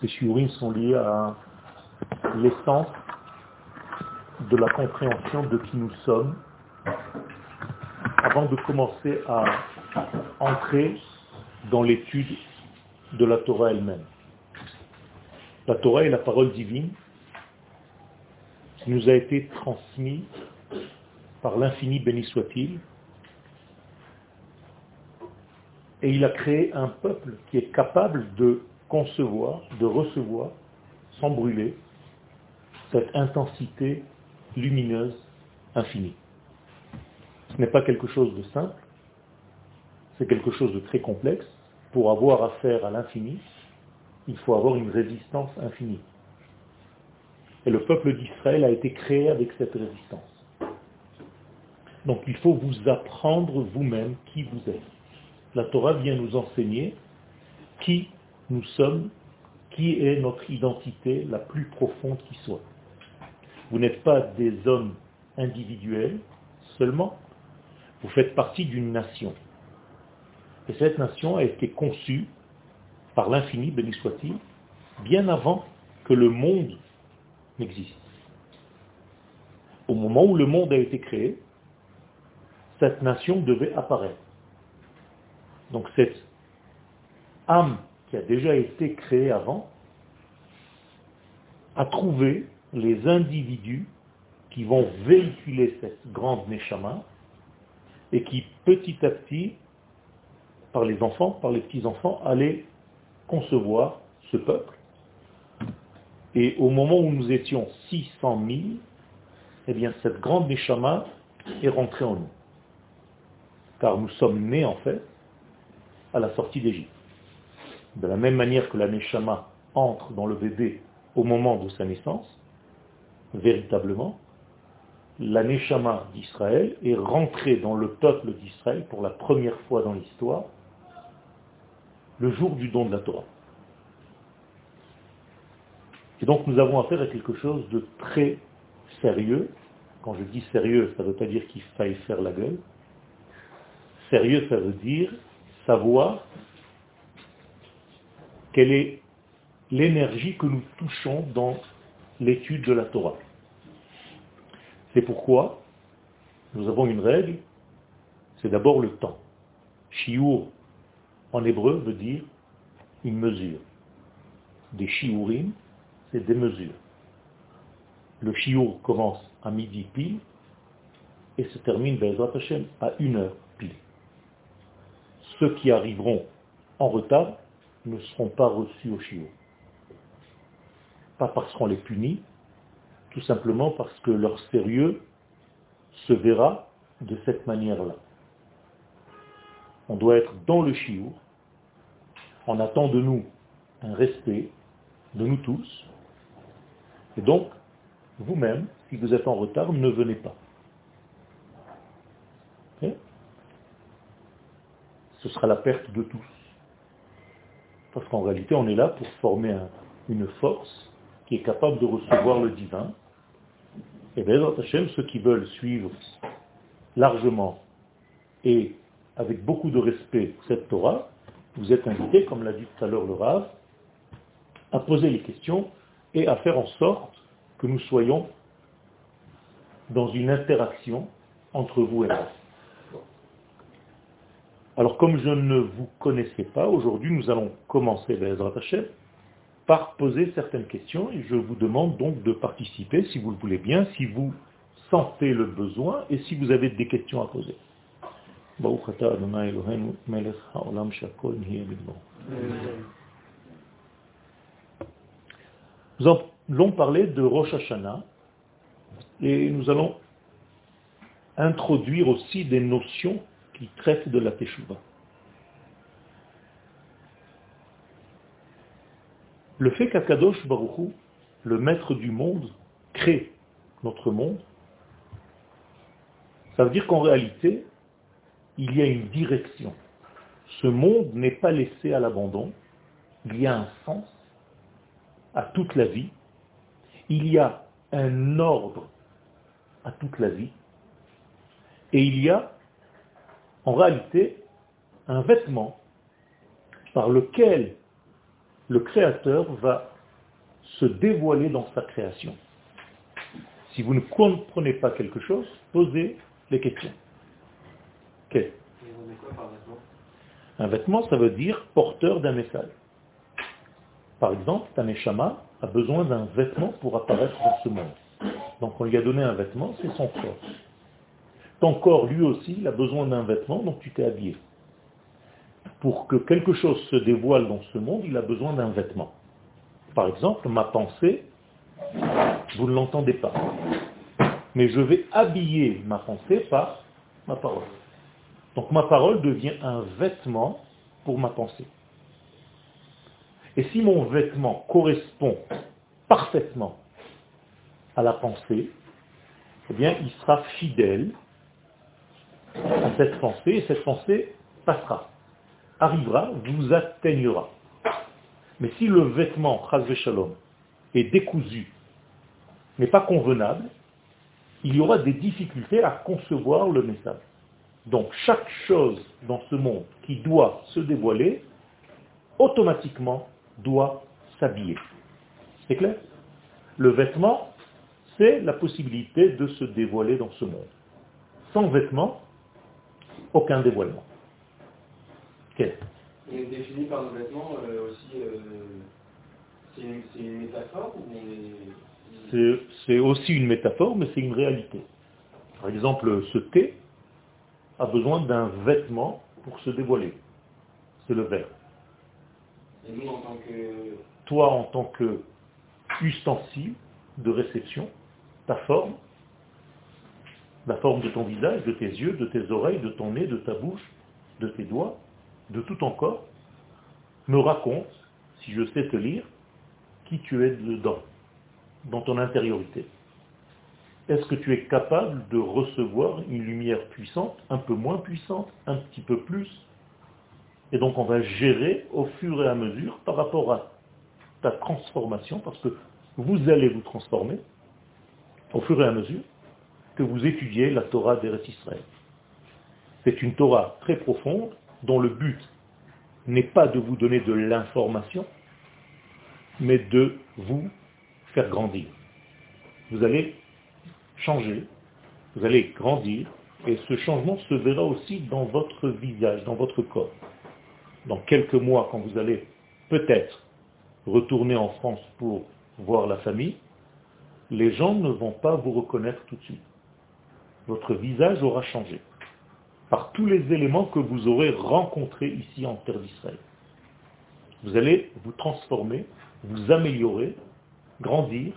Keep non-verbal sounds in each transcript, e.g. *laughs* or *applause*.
Ces shiurim sont liés à l'essence de la compréhension de qui nous sommes avant de commencer à entrer dans l'étude de la Torah elle-même. La Torah est la parole divine qui nous a été transmise par l'infini béni soit-il. Et il a créé un peuple qui est capable de concevoir, de recevoir, sans brûler, cette intensité lumineuse infinie. Ce n'est pas quelque chose de simple, c'est quelque chose de très complexe. Pour avoir affaire à l'infini, il faut avoir une résistance infinie. Et le peuple d'Israël a été créé avec cette résistance. Donc il faut vous apprendre vous-même qui vous êtes. La Torah vient nous enseigner qui nous sommes, qui est notre identité la plus profonde qui soit. Vous n'êtes pas des hommes individuels seulement, vous faites partie d'une nation. Et cette nation a été conçue par l'infini, béni soit-il, bien avant que le monde n'existe. Au moment où le monde a été créé, cette nation devait apparaître. Donc cette âme qui a déjà été créée avant a trouvé les individus qui vont véhiculer cette grande Neshama et qui petit à petit, par les enfants, par les petits-enfants, allaient concevoir ce peuple. Et au moment où nous étions 600 000, eh bien cette grande Neshama est rentrée en nous. Car nous sommes nés en fait à la sortie d'Égypte. De la même manière que la Neshama entre dans le bébé au moment de sa naissance, véritablement, la Neshama d'Israël est rentrée dans le peuple d'Israël pour la première fois dans l'histoire le jour du don de la Torah. Et donc nous avons affaire à quelque chose de très sérieux. Quand je dis sérieux, ça ne veut pas dire qu'il faille faire la gueule. Sérieux, ça veut dire savoir quelle est l'énergie que nous touchons dans l'étude de la Torah. C'est pourquoi nous avons une règle, c'est d'abord le temps. Shiur en hébreu veut dire une mesure. Des shiurim, c'est des mesures. Le shiur commence à midi pile et se termine, à une heure pile. Ceux qui arriveront en retard ne seront pas reçus au shiur. Pas parce qu'on les punit, tout simplement parce que leur sérieux se verra de cette manière-là. On doit être dans le chiour. On attend de nous un respect, de nous tous. Et donc, vous-même, si vous êtes en retard, ne venez pas. Ce sera la perte de tous. Parce qu'en réalité, on est là pour former une force qui est capable de recevoir le divin et bien, Hachem, ceux qui veulent suivre largement et avec beaucoup de respect cette Torah, vous êtes invités, comme l'a dit tout à l'heure le Rav, à poser les questions et à faire en sorte que nous soyons dans une interaction entre vous et moi. Alors comme je ne vous connaissais pas, aujourd'hui nous allons commencer Bezrat Hashem par poser certaines questions et je vous demande donc de participer si vous le voulez bien, si vous sentez le besoin et si vous avez des questions à poser. Nous allons parler de Rosh Hashanah et nous allons introduire aussi des notions qui traitent de la Teshuvah. Le fait qu'Akadosh Baruchou, le maître du monde, crée notre monde, ça veut dire qu'en réalité, il y a une direction. Ce monde n'est pas laissé à l'abandon, il y a un sens à toute la vie, il y a un ordre à toute la vie, et il y a en réalité un vêtement par lequel le créateur va se dévoiler dans sa création. Si vous ne comprenez pas quelque chose, posez les questions. Un vêtement, ça veut dire porteur d'un message. Par exemple, ta neshama a besoin d'un vêtement pour apparaître dans ce monde. Donc on lui a donné un vêtement, c'est son corps. Ton corps, lui aussi, il a besoin d'un vêtement, donc tu t'es habillé. Pour que quelque chose se dévoile dans ce monde, il a besoin d'un vêtement. Par exemple, ma pensée, vous ne l'entendez pas. Mais je vais habiller ma pensée par ma parole. Donc ma parole devient un vêtement pour ma pensée. Et si mon vêtement correspond parfaitement à la pensée, eh bien, il sera fidèle cette pensée, et cette pensée passera, arrivera, vous atteignera. Mais si le vêtement, shalom, est décousu, n'est pas convenable, il y aura des difficultés à concevoir le message. Donc chaque chose dans ce monde qui doit se dévoiler, automatiquement doit s'habiller. C'est clair? Le vêtement, c'est la possibilité de se dévoiler dans ce monde. Sans vêtement, aucun dévoilement. Défini par euh, aussi, euh, c'est une, métaphore C'est aussi une métaphore, mais c'est une réalité. Par exemple, ce thé a besoin d'un vêtement pour se dévoiler. C'est le verre. Et nous, en tant que... Toi, en tant que ustensile de réception, ta forme, la forme de ton visage, de tes yeux, de tes oreilles, de ton nez, de ta bouche, de tes doigts, de tout ton corps, me raconte, si je sais te lire, qui tu es dedans, dans ton intériorité. Est-ce que tu es capable de recevoir une lumière puissante, un peu moins puissante, un petit peu plus? Et donc on va gérer au fur et à mesure par rapport à ta transformation, parce que vous allez vous transformer au fur et à mesure que vous étudiez la Torah d'Eretz Israël. C'est une Torah très profonde dont le but n'est pas de vous donner de l'information, mais de vous faire grandir. Vous allez changer, vous allez grandir, et ce changement se verra aussi dans votre visage, dans votre corps. Dans quelques mois, quand vous allez peut-être retourner en France pour voir la famille, les gens ne vont pas vous reconnaître tout de suite. Votre visage aura changé par tous les éléments que vous aurez rencontrés ici en terre d'Israël. Vous allez vous transformer, vous améliorer, grandir,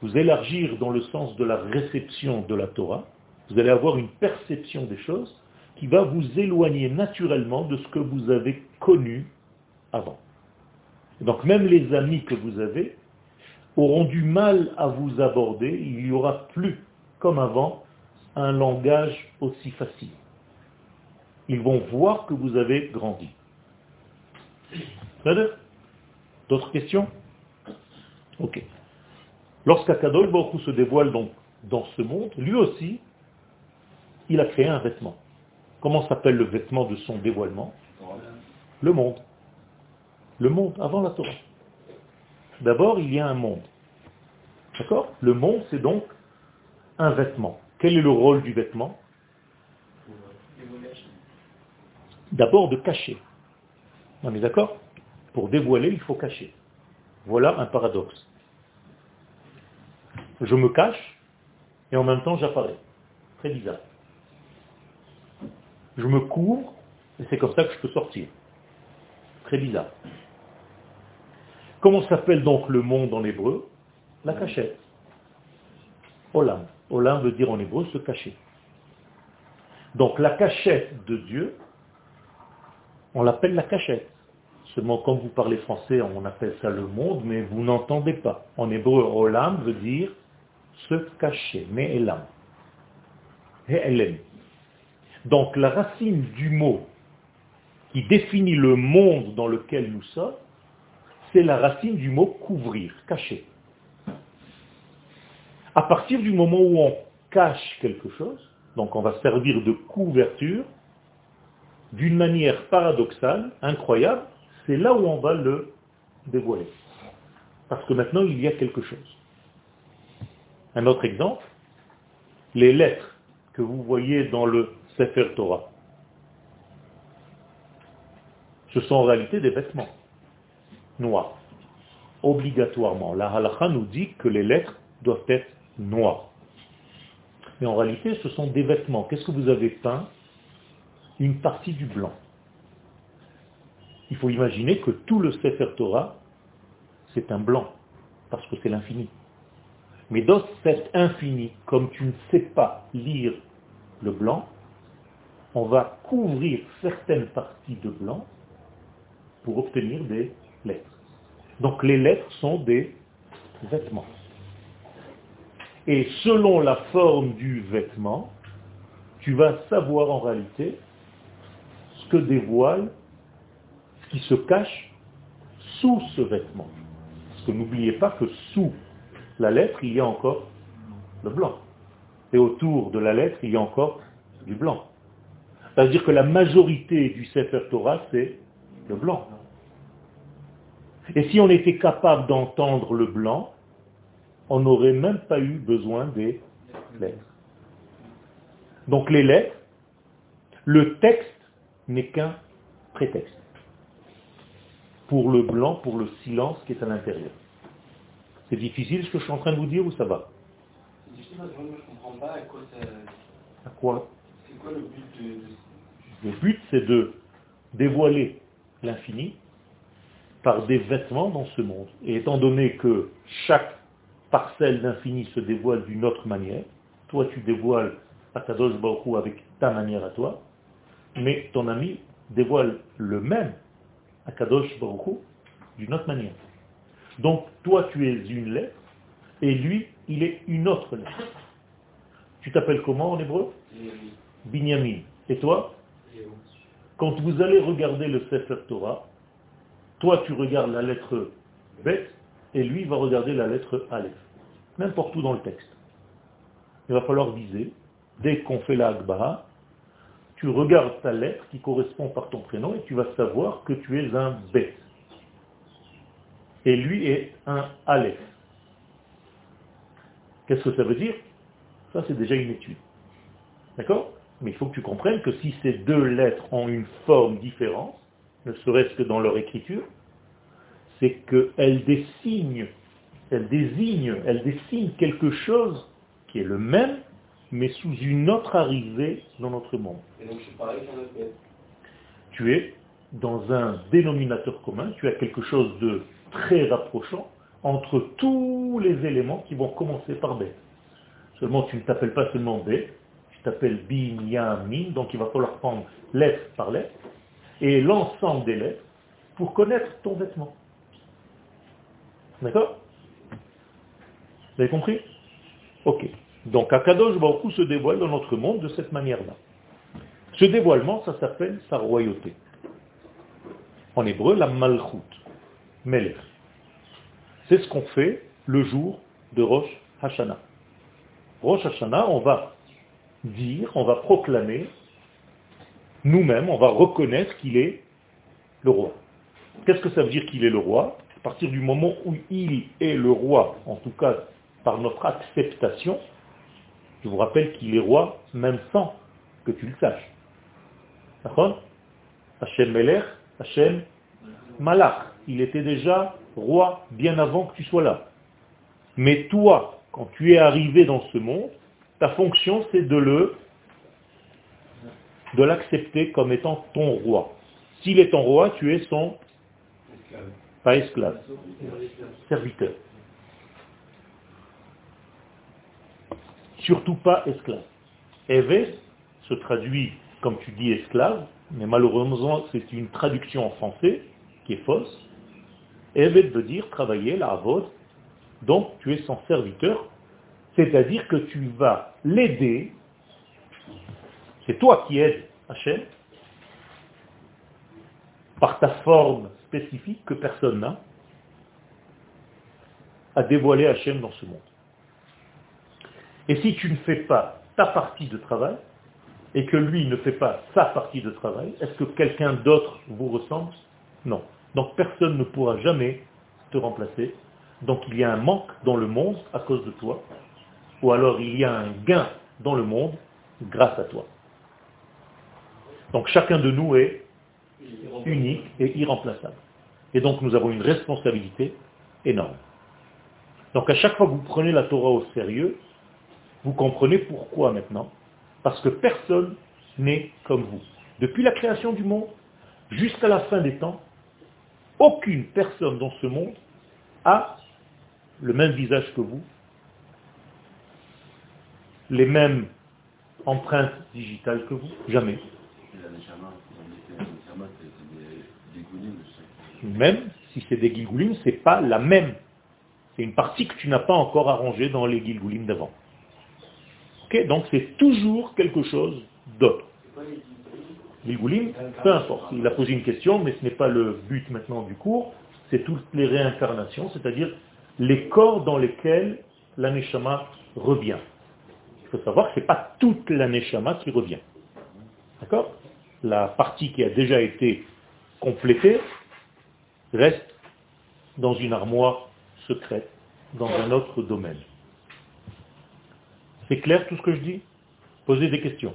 vous élargir dans le sens de la réception de la Torah. Vous allez avoir une perception des choses qui va vous éloigner naturellement de ce que vous avez connu avant. Donc même les amis que vous avez auront du mal à vous aborder, il n'y aura plus, comme avant, un langage aussi facile. Ils vont voir que vous avez grandi. D'autres questions? Ok. Lorsqu'Akadol Baruch se dévoile donc dans ce monde, lui aussi, il a créé un vêtement. Comment s'appelle le vêtement de son dévoilement? Le monde. Le monde, avant la Torah. D'abord, il y a un monde. D'accord? Le monde, c'est donc un vêtement. Quel est le rôle du vêtement D'abord de cacher. On est d'accord Pour dévoiler, il faut cacher. Voilà un paradoxe. Je me cache et en même temps j'apparais. Très bizarre. Je me couvre et c'est comme ça que je peux sortir. Très bizarre. Comment s'appelle donc le monde en hébreu? La cachette. Olam. Olam veut dire en hébreu se cacher. Donc la cachette de Dieu, on l'appelle la cachette. Seulement, comme vous parlez français, on appelle ça le monde, mais vous n'entendez pas. En hébreu, olam veut dire se cacher, mais elam. Et Donc la racine du mot qui définit le monde dans lequel nous sommes, c'est la racine du mot couvrir, cacher. Partir du moment où on cache quelque chose, donc on va servir de couverture, d'une manière paradoxale, incroyable, c'est là où on va le dévoilé. Parce que maintenant, il y a quelque chose. Un autre exemple, les lettres que vous voyez dans le Sefer Torah, ce sont en réalité des vêtements noirs. Obligatoirement. La halakha nous dit que les lettres doivent être noires. Mais en réalité, ce sont des vêtements. Qu'est-ce que vous avez peint Une partie du blanc. Il faut imaginer que tout le Sefer Torah, c'est un blanc, parce que c'est l'infini. Mais dans cet infini, comme tu ne sais pas lire le blanc, on va couvrir certaines parties de blanc pour obtenir des lettres. Donc les lettres sont des vêtements. Et selon la forme du vêtement, tu vas savoir en réalité ce que dévoile, ce qui se cache sous ce vêtement. Parce que n'oubliez pas que sous la lettre, il y a encore le blanc. Et autour de la lettre, il y a encore du blanc. C'est-à-dire que la majorité du Sefer Torah, c'est le blanc. Et si on était capable d'entendre le blanc, on n'aurait même pas eu besoin des lettres. Donc les lettres, le texte n'est qu'un prétexte pour le blanc, pour le silence qui est à l'intérieur. C'est difficile ce que je suis en train de vous dire ou ça va? Comprends pas à quoi ça... À quoi? C'est quoi le but de... Le but c'est de dévoiler l'infini par des vêtements dans ce monde. Et étant donné que chaque parcelle d'infini se dévoile d'une autre manière, toi tu dévoiles Akadosh Baruch avec ta manière à toi, mais ton ami dévoile le même Akadosh Baruch d'une autre manière. Donc toi tu es une lettre, et lui il est une autre lettre. Tu t'appelles comment en hébreu? Binyamin. Et toi? Quand vous allez regarder le Sefer Torah, toi, tu regardes la lettre Bet, et lui va regarder la lettre Aleph. N'importe où dans le texte. Il va falloir viser. Dès qu'on fait la Akbara, tu regardes ta lettre qui correspond par ton prénom et tu vas savoir que tu es un Bet. Et lui est un Aleph. Qu'est-ce que ça veut dire? Ça, c'est déjà une étude. D'accord? Mais il faut que tu comprennes que si ces deux lettres ont une forme différente, ne serait-ce que dans leur écriture, c'est qu'elles dessinent, elles désignent, elles dessinent quelque chose qui est le même, mais sous une autre arrivée dans notre monde. Et donc pareil autre Tu es dans un dénominateur commun, tu as quelque chose de très rapprochant entre tous les éléments qui vont commencer par B. Seulement, tu ne t'appelles pas seulement B, tu t'appelles Binyamin, donc il va falloir prendre lettre par lettre, et l'ensemble des lettres pour connaître ton vêtement. D'accord Vous avez compris? Ok. Donc Akadosh Baruch se dévoile dans notre monde de cette manière-là. Ce dévoilement, ça s'appelle sa royauté. En hébreu, la malchut, melech. C'est ce qu'on fait le jour de Rosh Hashanah. Rosh Hashanah, on va dire, on va proclamer nous-mêmes, on va reconnaître qu'il est le roi. Qu'est-ce que ça veut dire qu'il est le roi? À partir du moment où il est le roi, en tout cas par notre acceptation, je vous rappelle qu'il est roi même sans que tu le saches. D'accord? Hachem Melech, Hachem Malach. Il était déjà roi bien avant que tu sois là. Mais toi, quand tu es arrivé dans ce monde, ta fonction c'est de le de l'accepter comme étant ton roi. S'il est ton roi, tu es son, pas esclave, serviteur. Surtout pas esclave. Eve se traduit comme tu dis esclave, mais malheureusement c'est une traduction en français qui est fausse. Eve veut dire travailler, la avod, donc tu es son serviteur, c'est-à-dire que tu vas l'aider c'est toi qui aides Hachem par ta forme spécifique que personne n'a à dévoiler Hachem dans ce monde. Et si tu ne fais pas ta partie de travail, et que lui ne fait pas sa partie de travail, est-ce que quelqu'un d'autre vous ressemble? Non. Donc personne ne pourra jamais te remplacer. Donc il y a un manque dans le monde à cause de toi. Ou alors il y a un gain dans le monde grâce à toi. Donc chacun de nous est unique et irremplaçable. Et donc nous avons une responsabilité énorme. Donc à chaque fois que vous prenez la Torah au sérieux, vous comprenez pourquoi maintenant. Parce que personne n'est comme vous. Depuis la création du monde jusqu'à la fin des temps, aucune personne dans ce monde a le même visage que vous, les mêmes empreintes digitales que vous, jamais. Même si c'est des gilgoulim, ce n'est pas la même. C'est une partie que tu n'as pas encore arrangée dans les gilgoulim d'avant. Donc c'est toujours quelque chose d'autre. Gilgoulim, peu importe. Il a posé une question, mais ce n'est pas le but maintenant du cours. C'est toutes les réincarnations, c'est-à-dire les corps dans lesquels l'aneshama revient. Il faut savoir que ce n'est pas toute l'aneshama qui revient. D'accord? La partie qui a déjà été complétée reste dans une armoire secrète, dans un autre domaine. C'est clair tout ce que je dis? Posez des questions.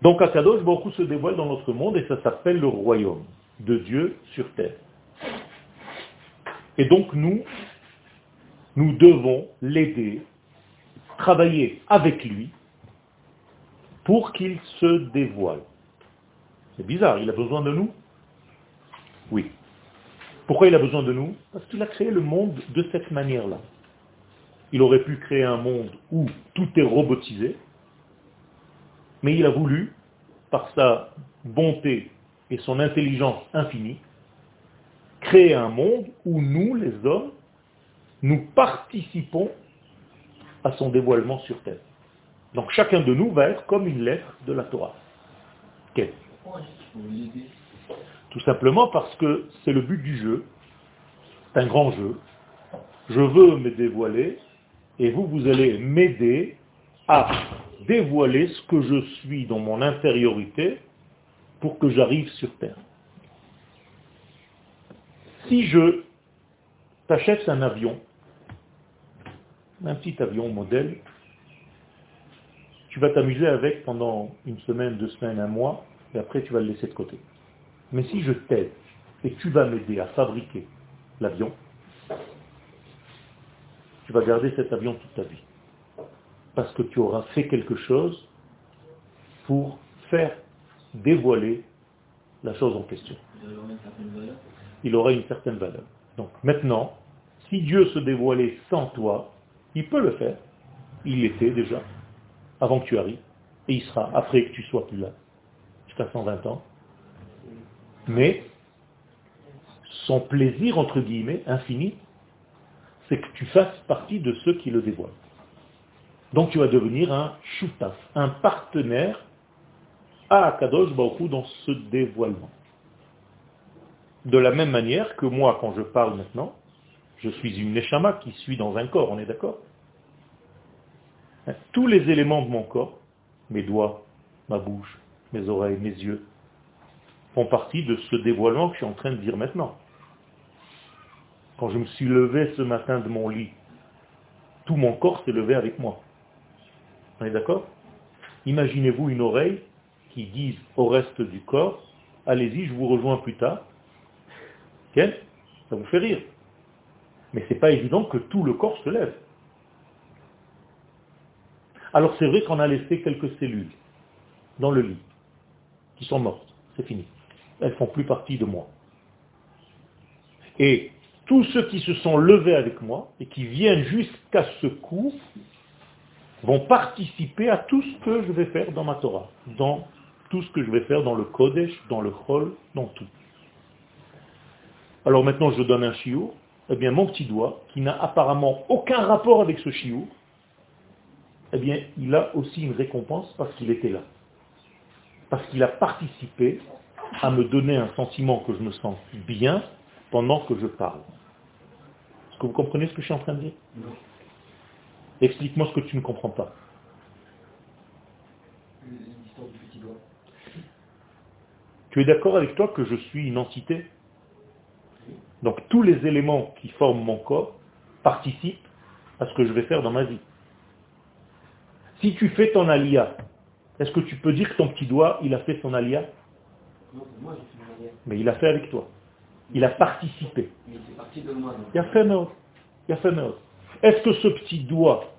Donc Akadosh beaucoup se dévoile dans notre monde et ça s'appelle le royaume de Dieu sur terre. Et donc nous, nous devons l'aider, travailler avec lui pour qu'il se dévoile. C'est bizarre, il a besoin de nous Oui. Pourquoi il a besoin de nous? Parce qu'il a créé le monde de cette manière-là. Il aurait pu créer un monde où tout est robotisé, mais il a voulu, par sa bonté et son intelligence infinie, créer un monde où nous, les hommes, nous participons à son dévoilement sur Terre. Donc chacun de nous va être comme une lettre de la Torah. Tout simplement parce que c'est le but du jeu. C'est un grand jeu. Je veux me dévoiler et vous, vous allez m'aider à dévoiler ce que je suis dans mon intériorité pour que j'arrive sur Terre. Si je t'achète un avion, un petit avion modèle, tu vas t'amuser avec pendant une semaine, deux semaines, un mois, et après tu vas le laisser de côté. Mais si je t'aide et tu vas m'aider à fabriquer l'avion, tu vas garder cet avion toute ta vie parce que tu auras fait quelque chose pour faire dévoiler la chose en question. Il aura une certaine valeur. Donc maintenant, si Dieu se dévoilait sans toi, il peut le faire. Il l'était déjà, avant que tu arrives. Et il sera après que tu sois plus là, jusqu'à 120 ans. Mais son plaisir, entre guillemets, infini, c'est que tu fasses partie de ceux qui le dévoilent. Donc tu vas devenir un choutaf, un partenaire à Kadosh Baruch dans ce dévoilement. De la même manière que moi, quand je parle maintenant, je suis une neshama qui suit dans un corps, on est d'accord? Tous les éléments de mon corps, mes doigts, ma bouche, mes oreilles, mes yeux, font partie de ce dévoilement que je suis en train de dire maintenant. Quand je me suis levé ce matin de mon lit, tout mon corps s'est levé avec moi. On est d'accord? Imaginez-vous une oreille qui dise au reste du corps, allez-y, je vous rejoins plus tard. Ça vous fait rire. Mais ce n'est pas évident que tout le corps se lève. Alors c'est vrai qu'on a laissé quelques cellules dans le lit, sont mortes. C'est fini. Elles font plus partie de moi. Et tous ceux qui se sont levés avec moi et qui viennent jusqu'à ce coup vont participer à tout ce que je vais faire dans ma Torah, dans tout ce que je vais faire dans le Kodesh, dans le Chol, dans tout. Alors maintenant je donne un chiour, eh bien mon petit doigt, qui n'a apparemment aucun rapport avec ce chiour, eh bien il a aussi une récompense parce qu'il était là. Parce qu'il a participé à me donner un sentiment que je me sens bien pendant que je parle. Est-ce que vous comprenez ce que je suis en train de dire? Explique-moi ce que tu ne comprends pas. Tu es d'accord avec toi que je suis une entité? Donc tous les éléments qui forment mon corps participent à ce que je vais faire dans ma vie. Si tu fais ton alia, est-ce que tu peux dire que ton petit doigt, il a fait son alia Non, moi j'ai fait mon alia. Mais il a fait avec toi. Il a participé. Mais c'est parti de moi. donc. Il a fait notre. Il a fait notre. Est-ce que ce petit doigt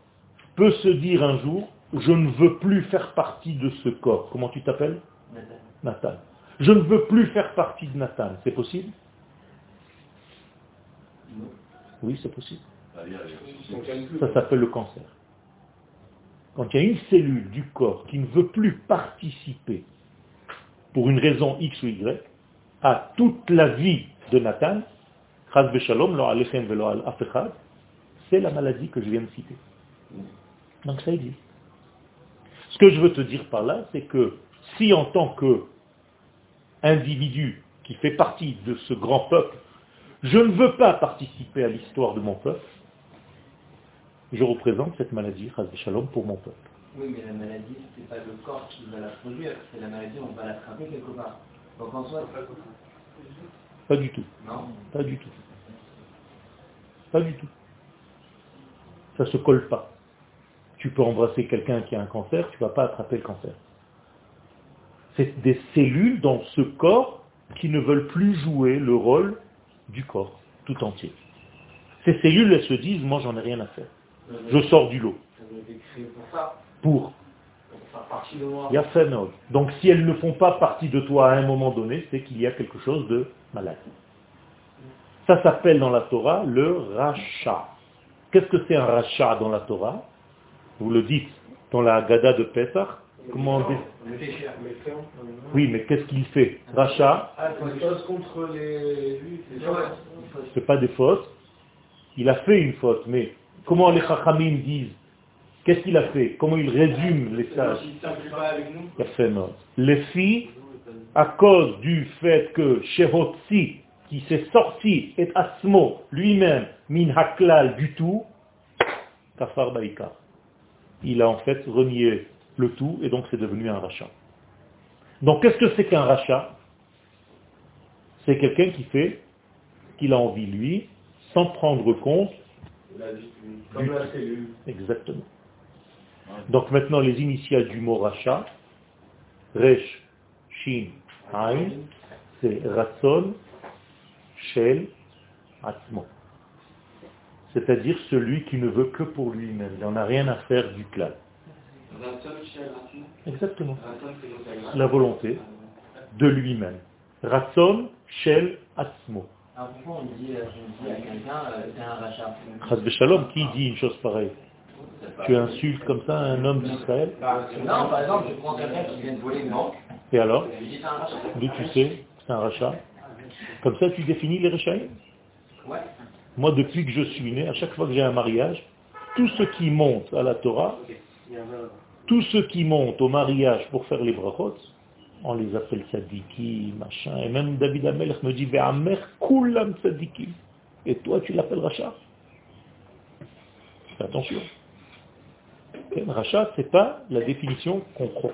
peut se dire un jour, je ne veux plus faire partie de ce corps? Comment tu t'appelles? Nathan. Nathan. Je ne veux plus faire partie de Nathan. C'est possible? Non. Oui, c'est possible. Ça s'appelle le cancer. Quand il y a une cellule du corps qui ne veut plus participer, pour une raison X ou Y, à toute la vie de Nathan, c'est la maladie que je viens de citer. Donc ça existe. Ce que je veux te dire par là, c'est que si en tant que individu qui fait partie de ce grand peuple, je ne veux pas participer à l'histoire de mon peuple, je représente cette maladie, Chaz v'shalom, pour mon peuple. Oui, mais la maladie, c'est pas le corps qui va la produire, c'est la maladie, on va l'attraper quelque part. Donc en soi, Pas du tout. non. Pas du tout. Pas du tout. Ça se colle pas. Tu peux embrasser quelqu'un qui a un cancer, tu ne vas pas attraper le cancer. C'est des cellules dans ce corps qui ne veulent plus jouer le rôle du corps tout entier. Ces cellules, elles se disent, moi j'en ai rien à faire. Je sors du lot. Pour ça, Pour. pour faire partie de moi. Il y a phénomène. Donc si elles ne font pas partie de toi à un moment donné, c'est qu'il y a quelque chose de malade. Ça s'appelle dans la Torah le rachat. Qu'est-ce que c'est un rachat dans la Torah? Vous le dites dans la Haggadah de Pesach. Comment on dit? Oui, mais qu'est-ce qu'il fait? Rachat, Ah, c'est pas des fautes. Il a fait une faute, mais comment les Chachamim disent? Qu'est-ce qu'il a fait? Comment il résume les sages? Les filles, à cause du fait que Shehotzi, qui s'est sorti, et Asmo, lui-même, min haklal du tout, kafar baïka. Il a en fait renié le tout, et donc c'est devenu un rachat. Donc qu'est-ce que c'est qu'un rachat? C'est quelqu'un qui fait qu'il a envie, lui, sans prendre compte, La comme la cellule. exactement. Donc maintenant, les initiales du mot rachat, Resh, Shin, Ain, c'est Ratson, Shel, Atzmo. C'est-à-dire celui qui ne veut que pour lui-même. Il n'en a rien à faire du clan. Exactement. La volonté de lui-même. Ratson, Shel, Atzmo. Alors pourquoi on dit, euh, on dit à quelqu'un, euh, c'est un rachat Shalom, qui dit une chose pareille Tu insultes comme ça un homme d'Israël Bah, Non, par exemple, je prends quelqu'un qui vient de voler une banque, Et alors. D'où tu sais c'est un rachat Comme ça, tu définis les rachaïs Ouais. Moi, depuis que je suis né, à chaque fois que j'ai un mariage, tous ceux qui montent à la Torah, tous ceux qui montent au mariage pour faire les brachot, on les appelle tzadiki, machin, et même David Amelech me dit, Ve'amer kulam tzadiki. Et toi, tu l'appelles rachat Fais attention. Ok, Rachat, c'est pas la définition qu'on croit.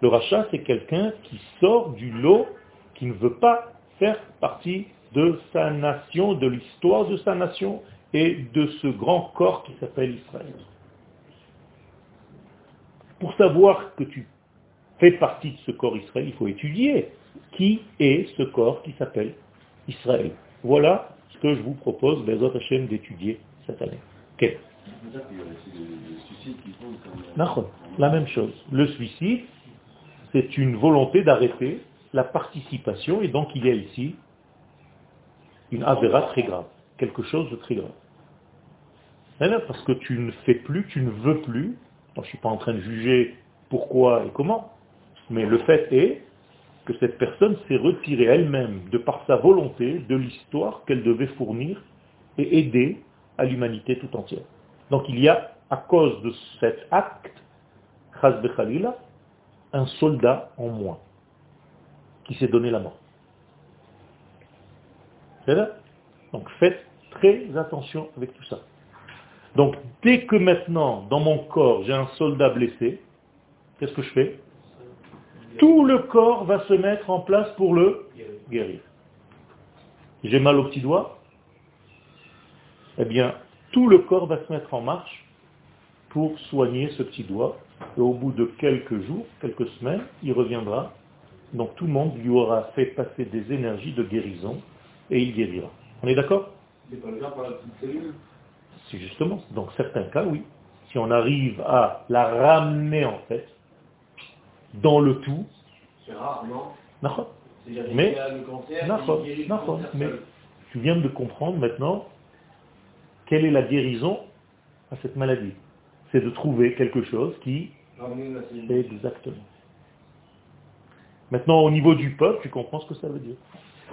Le rachat, c'est quelqu'un qui sort du lot, qui ne veut pas faire partie de sa nation, de l'histoire de sa nation et de ce grand corps qui s'appelle Israël. Pour savoir que tu fais partie de ce corps Israël, il faut étudier qui est ce corps qui s'appelle Israël. Voilà ce que je vous propose, Bezot Hashem, d'étudier cette année. La même chose. Le suicide, c'est une volonté d'arrêter la participation, et donc il y a ici une avéra très grave, quelque chose de très grave. Parce que tu ne fais plus, tu ne veux plus, je ne suis pas en train de juger pourquoi et comment, mais le fait est que cette personne s'est retirée elle-même, de par sa volonté, de l'histoire qu'elle devait fournir et aider à l'humanité tout entière. Donc il y a, à cause de cet acte, Khalila, un soldat en moins qui s'est donné la mort. C'est là Donc faites très attention avec tout ça. Donc dès que maintenant, dans mon corps, j'ai un soldat blessé, qu'est-ce que je fais? Tout le corps va se mettre en place pour le guérir. j'ai mal au petit doigt, eh bien, tout le corps va se mettre en marche pour soigner ce petit doigt. Et au bout de quelques jours, quelques semaines, il reviendra. Donc tout le monde lui aura fait passer des énergies de guérison et il guérira. On est d'accord? C'est pas le cas pour la petite cellule? C'est justement. Dans certains cas, oui. Si on arrive à la ramener en fait dans le tout. C'est rare, non Mais- mais tu viens de comprendre maintenant quelle est la guérison à cette maladie. C'est de trouver quelque chose qui cellule. Exactement. Maintenant, au niveau du peuple, tu comprends ce que ça veut dire.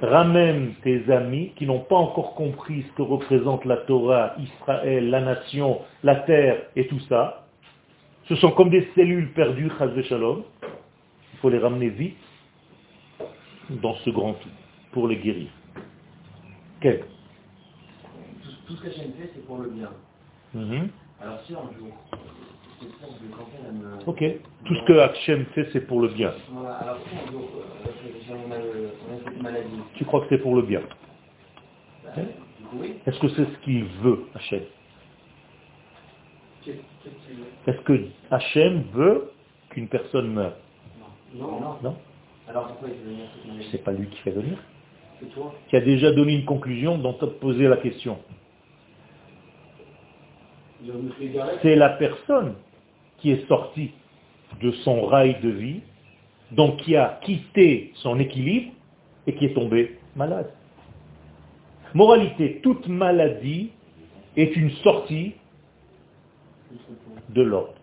Ramène tes amis qui n'ont pas encore compris ce que représente la Torah, Israël, la nation, la terre et tout ça. Ce sont comme des cellules perdues, chas shalom. Il faut les ramener vite dans ce grand tout pour les guérir. Quel? Tout, ce que j'aime fait, c'est pour le bien. Mhm. Alors si un jour. Ok. Tout ce que Hachem fait, c'est pour le bien. Voilà, alors si un jour, euh, j'ai on a, le- on a cette maladie, Tu crois que c'est pour le bien? bah, oui, Est-ce que c'est ce qu'il veut, Hachem? Est-ce que Hachem veut qu'une personne meure? Non, non. Non Alors pourquoi il fait venir cette C'est pas lui qui fait venir. C'est toi Qui a déjà donné une conclusion dont tu as posé la question. C'est la personne qui est sortie de son rail de vie, donc qui a quitté son équilibre et qui est tombée malade. Moralité, toute maladie est une sortie de l'ordre.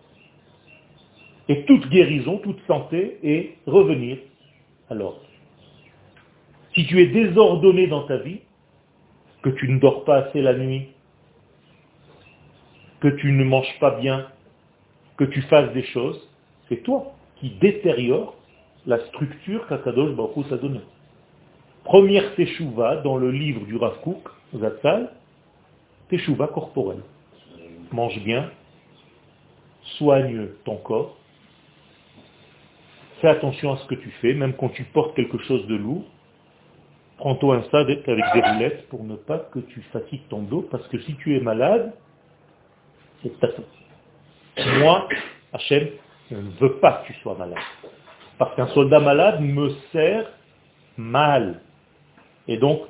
Et toute guérison, toute santé est revenir à l'ordre. Si tu es désordonné dans ta vie, que tu ne dors pas assez la nuit, que tu ne manges pas bien, que tu fasses des choses, c'est toi qui détériore la structure qu'Akadosh Baruch t'a donnée. Première teshuva dans le livre du Rav Kook, Zatzal, teshuva corporelle. Mange bien, soigne ton corps, fais attention à ce que tu fais, même quand tu portes quelque chose de lourd, prends-toi un stade avec des roulettes pour ne pas que tu fatigues ton dos, parce que si tu es malade, c'est ta faute. Moi, Hachem, je ne veux pas que tu sois malade. Parce qu'un soldat malade me sert mal. Et donc,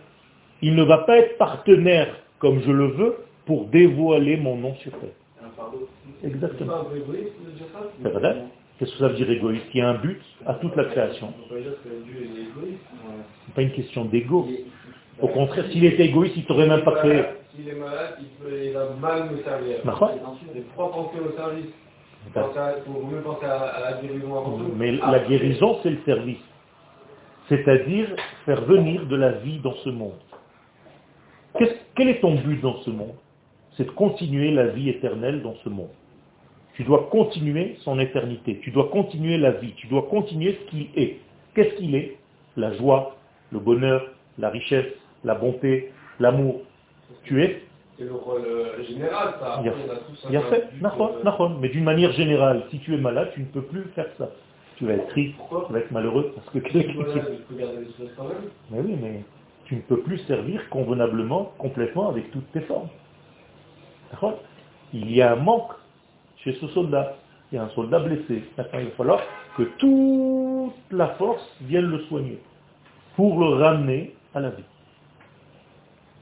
il ne va pas être partenaire comme je le veux pour dévoiler mon nom sur terre. Exactement. C'est C'est Qu'est-ce que ça veut dire égoïste? Il y a un but à toute la création. On peut dire que Dieu est égoïste. Ce n'est pas une question d'ego. Au contraire, s'il était égoïste, il t'aurait même pas créé. S'il est malade, il, va mal me servir. Il au service. À, à la. Mais Ah, la guérison, c'est le service. C'est-à-dire faire venir de la vie dans ce monde. Quel est ton but dans ce monde? C'est de continuer la vie éternelle dans ce monde. Tu dois continuer son éternité. Tu dois continuer la vie. Tu dois continuer ce qu'il est. Qu'est-ce qu'il est? La joie, le bonheur, la richesse, la bonté, l'amour. Tu es? C'est le rôle euh, général, ça. On a fait, euh, mais d'une manière générale, si tu es malade, tu ne peux plus faire ça. Tu vas être triste, Pourquoi? tu vas être malheureux, parce que Voilà, il faut garder les choses quand même. Mais oui, mais tu ne peux plus servir convenablement, complètement, avec toutes tes formes. D'accord? Il y a un manque chez ce soldat. Il y a un soldat blessé. Il va falloir que toute la force vienne le soigner pour le ramener à la vie.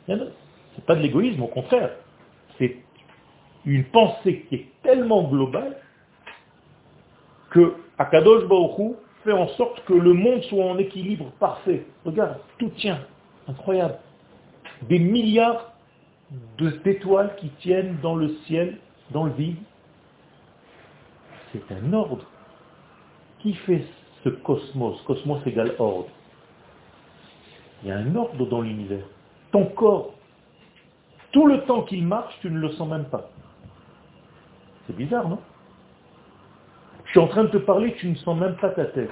Ce n'est pas de l'égoïsme, au contraire. C'est une pensée qui est tellement globale que Akadosh Baruch Hu fait en sorte que le monde soit en équilibre parfait. Regarde, tout tient. Incroyable. Des milliards d'étoiles qui tiennent dans le ciel, dans le vide. C'est un ordre. Qui fait ce cosmos? Cosmos égale ordre. Il y a un ordre dans l'univers. Ton corps, tout le temps qu'il marche, tu ne le sens même pas. C'est bizarre, non? Je suis en train de te parler, tu ne sens même pas ta tête.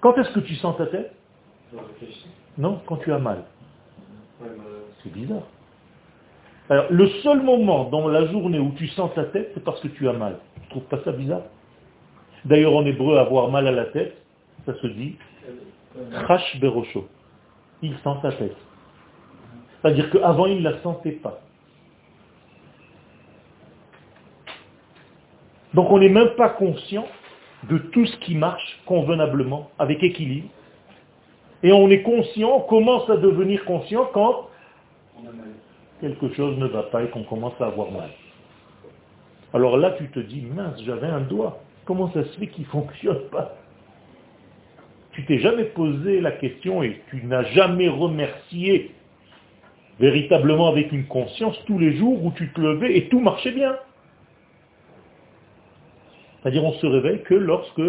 Quand est-ce que tu sens ta tête? Non, quand tu as mal. Mais, C'est bizarre. Alors, le seul moment dans la journée où tu sens ta tête, c'est parce que tu as mal. Tu trouves pas ça bizarre? D'ailleurs, en hébreu, avoir mal à la tête, ça se dit Crash Berosho. Il sent sa tête. C'est-à-dire qu'avant, il ne la sentait pas. Donc on n'est même pas conscient de tout ce qui marche convenablement, avec équilibre. Et on est conscient, on commence à devenir conscient quand quelque chose ne va pas et qu'on commence à avoir mal. Alors là, tu te dis, mince, j'avais un doigt. Comment ça se fait qu'il ne fonctionne pas? Tu t'es jamais posé la question et tu n'as jamais remercié véritablement avec une conscience tous les jours où tu te levais et tout marchait bien. C'est-à-dire on se réveille que lorsque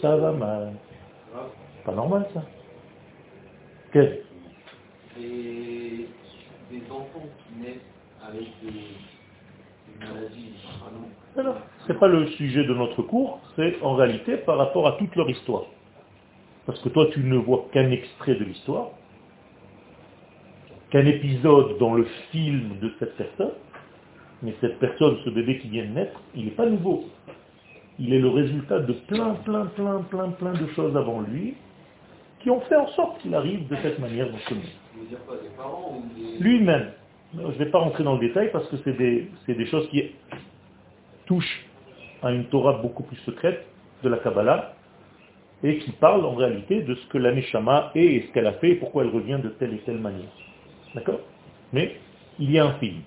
ça va mal. Pas normal ça. Qu'est-ce des, enfants qui naissent avec des, maladies. Ah non, ce n'est pas le sujet de notre cours, c'est en réalité par rapport à toute leur histoire. Parce que toi, tu ne vois qu'un extrait de l'histoire, qu'un épisode dans le film de cette personne, mais cette personne, ce bébé qui vient de naître, il n'est pas nouveau. Il est le résultat de plein, plein, plein, plein, plein de choses avant lui qui ont fait en sorte qu'il arrive de cette manière dans ce monde. Lui-même. Je ne vais pas rentrer dans le détail parce que c'est des, choses qui touchent à une Torah beaucoup plus secrète de la Kabbalah et qui parlent en réalité de ce que la Neshama est et ce qu'elle a fait et pourquoi elle revient de telle et telle manière. D'accord? Mais il y a un film.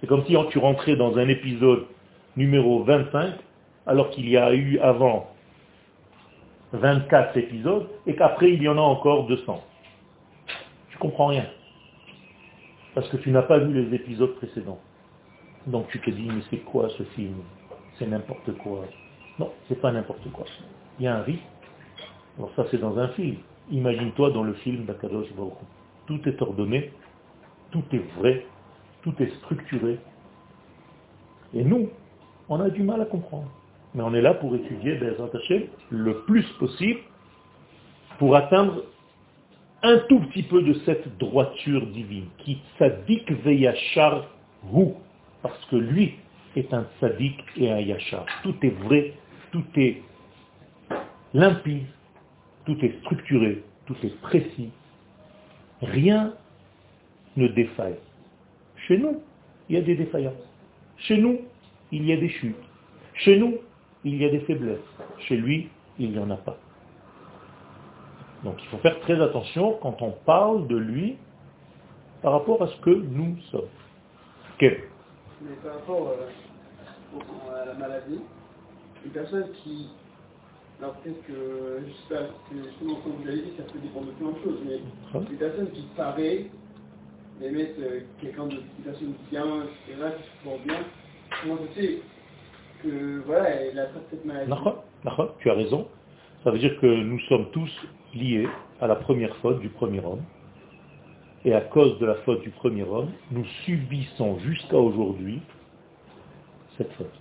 C'est comme si tu rentrais dans un épisode numéro 25, alors qu'il y a eu avant 24 épisodes, et qu'après il y en a encore 200. Tu comprends rien. Parce que tu n'as pas vu les épisodes précédents. Donc tu te dis, mais c'est quoi ce film? C'est n'importe quoi. Non, c'est pas n'importe quoi. Il y a un rythme. Alors ça c'est dans un film. Imagine-toi dans le film d'Akadosh Baruch. Tout est ordonné, tout est vrai, tout est structuré. Et nous, on a du mal à comprendre. Mais on est là pour étudier le plus possible pour atteindre un tout petit peu de cette droiture divine, qui tzaddik veyachar hu, parce que lui est un tzaddik et un yachar. Tout est vrai, tout est limpide, tout est structuré, tout est précis. Rien ne défaille. Chez nous, il y a des défaillances. Chez nous, il y a des chutes. Chez nous, il y a des faiblesses. Chez lui, il n'y en a pas. Donc il faut faire très attention quand on parle de lui par rapport à ce que nous sommes. Quel Mais par rapport euh, à la maladie, une personne qui... Alors peut-être que, je sais pas, justement comme vous l'avez dit, ça peut dépendre de plein de choses, mais une personne qui paraît mettre euh, quelqu'un de personne bien, et là, qui se porte bien, comment ça fait que, voilà, elle a cette maladie? Tu as raison. Ça veut dire que nous sommes tous liés à la première faute du premier homme. Et à cause de la faute du premier homme, nous subissons jusqu'à aujourd'hui cette faute.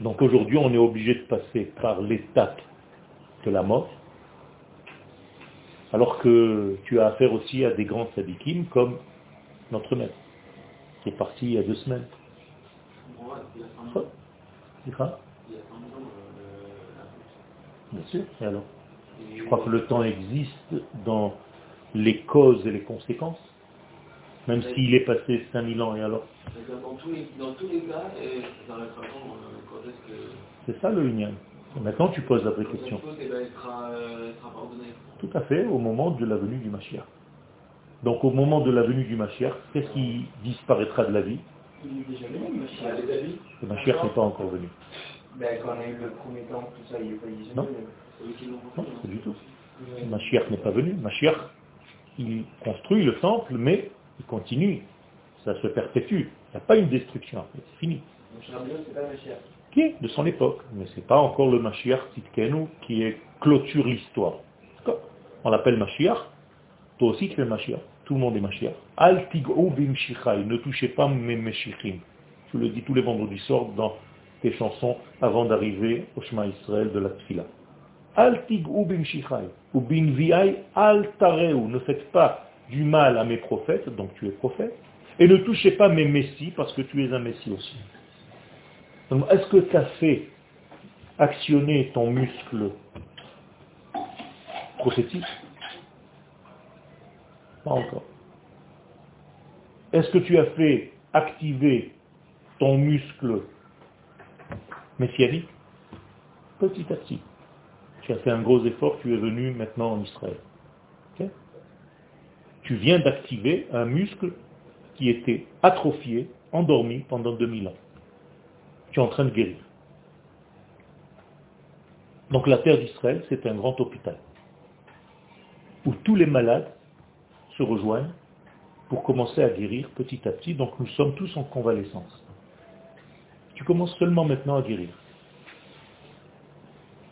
Donc aujourd'hui, on est obligé de passer par l'étape de la mort, alors que tu as affaire aussi à des grands sadikim comme notre maître, qui est parti il y a deux semaines. Bien sûr, et alors? Je crois que le temps existe dans les causes et les conséquences Même s'il est passé 5000 ans, et alors dans tous, les, dans tous les cas, et dans la quand est-ce que... C'est ça le union. Maintenant, tu poses la vraie question. Tout à fait, au moment de la venue du Mashiach. Donc au moment de la venue du Mashiach, qu'est-ce qui disparaîtra de la vie? Il est déjà venu, le Mashiach. n'est pas encore venu. Ben, quand on a eu le premier temps, tout ça, il n'est pas déjà Non, non pas du tout. Mashiach n'est pas venu. Mashiach, il construit le temple, mais il continue. Ça se perpétue. Il n'y a pas une destruction c'est fini. qui de son époque. Mais ce n'est pas encore le Mashiach Titkenu qui est clôture l'histoire. On l'appelle Mashiach. Toi aussi tu es Mashiach. Tout le monde est Mashiach. Al Ne touchez pas mes Meshichim. Je le dis tous les vendredis soirs dans tes chansons avant d'arriver au Shema Israël de la Tfila. Al Ou al Ne faites pas du mal à mes prophètes, donc tu es prophète. Et ne touchez pas mes messies, parce que tu es un messie aussi. Est-ce que tu as fait actionner ton muscle prophétique? Pas encore. Est-ce que tu as fait activer ton muscle messianique? Petit à petit. Tu as fait un gros effort, tu es venu maintenant en Israël. tu viens d'activer un muscle qui était atrophié, endormi pendant 2000 ans. Tu es en train de guérir. Donc la terre d'Israël, c'est un grand hôpital où tous les malades se rejoignent pour commencer à guérir petit à petit. Donc nous sommes tous en convalescence. Tu commences seulement maintenant à guérir.